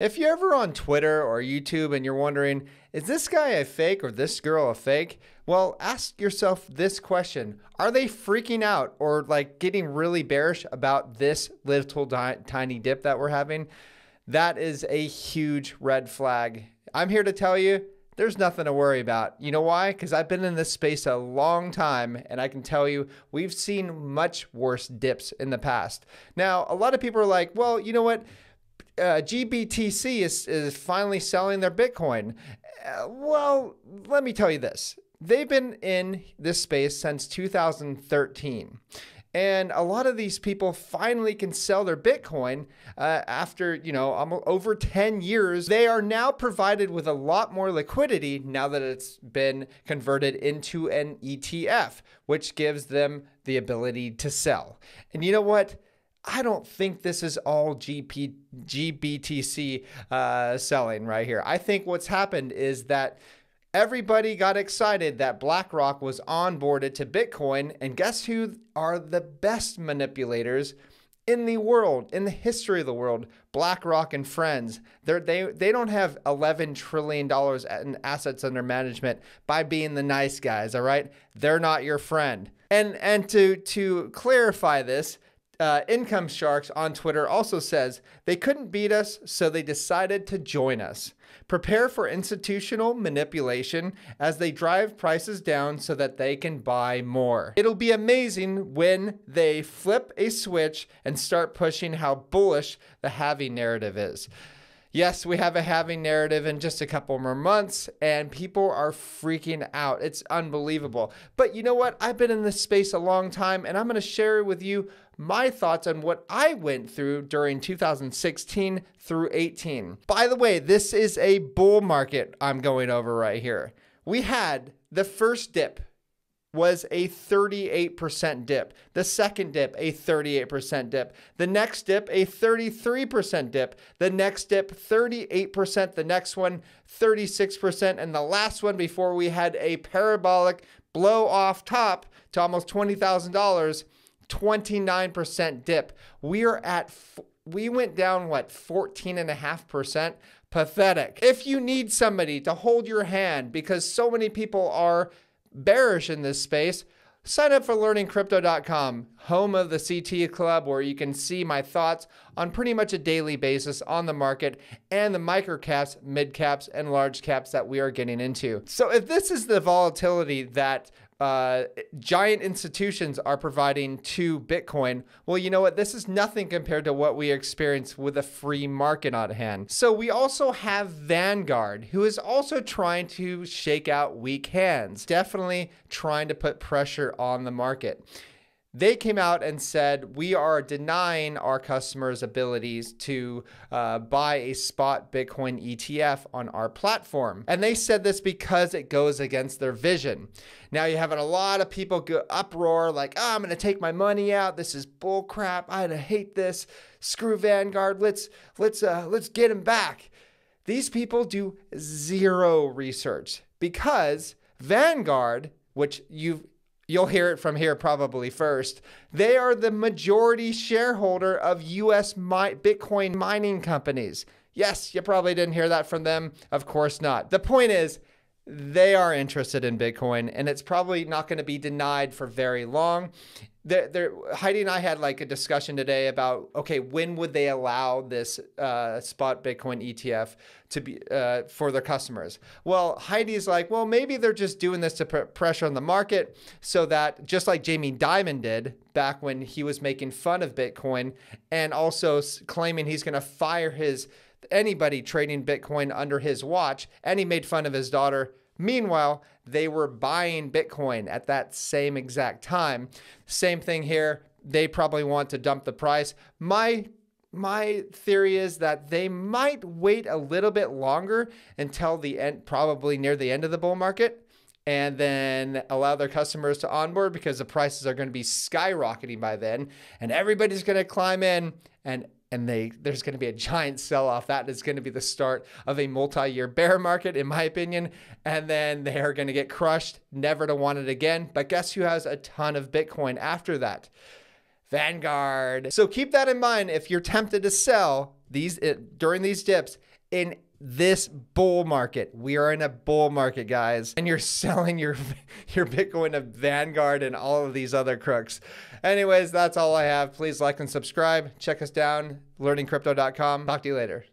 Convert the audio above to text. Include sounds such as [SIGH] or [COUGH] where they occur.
If you're ever on Twitter or YouTube and you're wondering, is this guy a fake or this girl a fake? Well, ask yourself this question Are they freaking out or like getting really bearish about this little tiny dip that we're having? That is a huge red flag. I'm here to tell you there's nothing to worry about. You know why? Because I've been in this space a long time and I can tell you we've seen much worse dips in the past. Now, a lot of people are like, well, you know what? Uh, GBTC is, is finally selling their Bitcoin. Uh, well, let me tell you this. They've been in this space since 2013. And a lot of these people finally can sell their Bitcoin uh, after, you know, over 10 years. They are now provided with a lot more liquidity now that it's been converted into an ETF, which gives them the ability to sell. And you know what? I don't think this is all GP, GBTC uh, selling right here. I think what's happened is that everybody got excited that BlackRock was onboarded to Bitcoin. And guess who are the best manipulators? in the world, in the history of the world, BlackRock and friends, they're, they they don't have 11 trillion dollars in assets under management by being the nice guys. All right, they're not your friend. And and to to clarify this, uh, Income Sharks on Twitter also says they couldn't beat us, so they decided to join us. Prepare for institutional manipulation as they drive prices down so that they can buy more. It'll be amazing when they flip a switch and start pushing how bullish the halving narrative is. Yes, we have a halving narrative in just a couple more months, and people are freaking out. It's unbelievable. But you know what? I've been in this space a long time, and I'm going to share with you my thoughts on what I went through during 2016 through 18. By the way, this is a bull market I'm going over right here. We had the first dip was a 38% dip. The second dip, a 38% dip. The next dip, a 33% dip. The next dip, 38%. The next one, 36%. And the last one before we had a parabolic blow off top to almost $20,000, 29% dip. We are at, we went down what, 14.5%? Pathetic. If you need somebody to hold your hand because so many people are bearish in this space, sign up for learningcrypto.com, home of the CT Club, where you can see my thoughts on pretty much a daily basis on the market and the micro caps, mid caps, and large caps that we are getting into. So, if this is the volatility that uh, giant institutions are providing to Bitcoin, well, you know what? This is nothing compared to what we experience with a free market on hand. So we also have Vanguard, who is also trying to shake out weak hands, definitely trying to put pressure on the market they came out and said we are denying our customers abilities to uh, buy a spot bitcoin etf on our platform. And they said this because it goes against their vision. Now you're having a lot of people go uproar like oh, i'm going to take my money out. This is bullcrap. i hate this. Screw vanguard. Let's let's uh, let's get him back. These people do zero research because vanguard which you've You'll hear it from here probably first. They are the majority shareholder of US mi- Bitcoin mining companies. Yes, you probably didn't hear that from them. Of course not. The point is, they are interested in Bitcoin, and it's probably not going to be denied for very long there, there, Heidi and I had like a discussion today about okay, when would they allow this uh, spot Bitcoin ETF to be uh, for their customers? Well, Heidi's like, well, maybe they're just doing this to put pressure on the market so that just like Jamie Dimon did back when he was making fun of Bitcoin and also claiming he's going to fire his anybody trading Bitcoin under his watch, and he made fun of his daughter Meanwhile, they were buying Bitcoin at that same exact time. Same thing here. They probably want to dump the price. My my theory is that they might wait a little bit longer until the end, probably near the end of the bull market, and then allow their customers to onboard because the prices are going to be skyrocketing by then, and everybody's going to climb in, and and they there's going to be a giant sell off. That is going to be the start of a multi-year bear market, in my opinion. And then they are going to get crushed, never to want it again. But guess who has a ton of Bitcoin after that? Vanguard. So keep that in mind if you're tempted to sell these it, during these dips. in this bull market. We are in a bull market, guys, and you're [LAUGHS] selling your your Bitcoin to Vanguard and all of these other crooks. Anyways, that's all I have. Please like and subscribe. Check us down, learningcrypto.com. Talk to you later.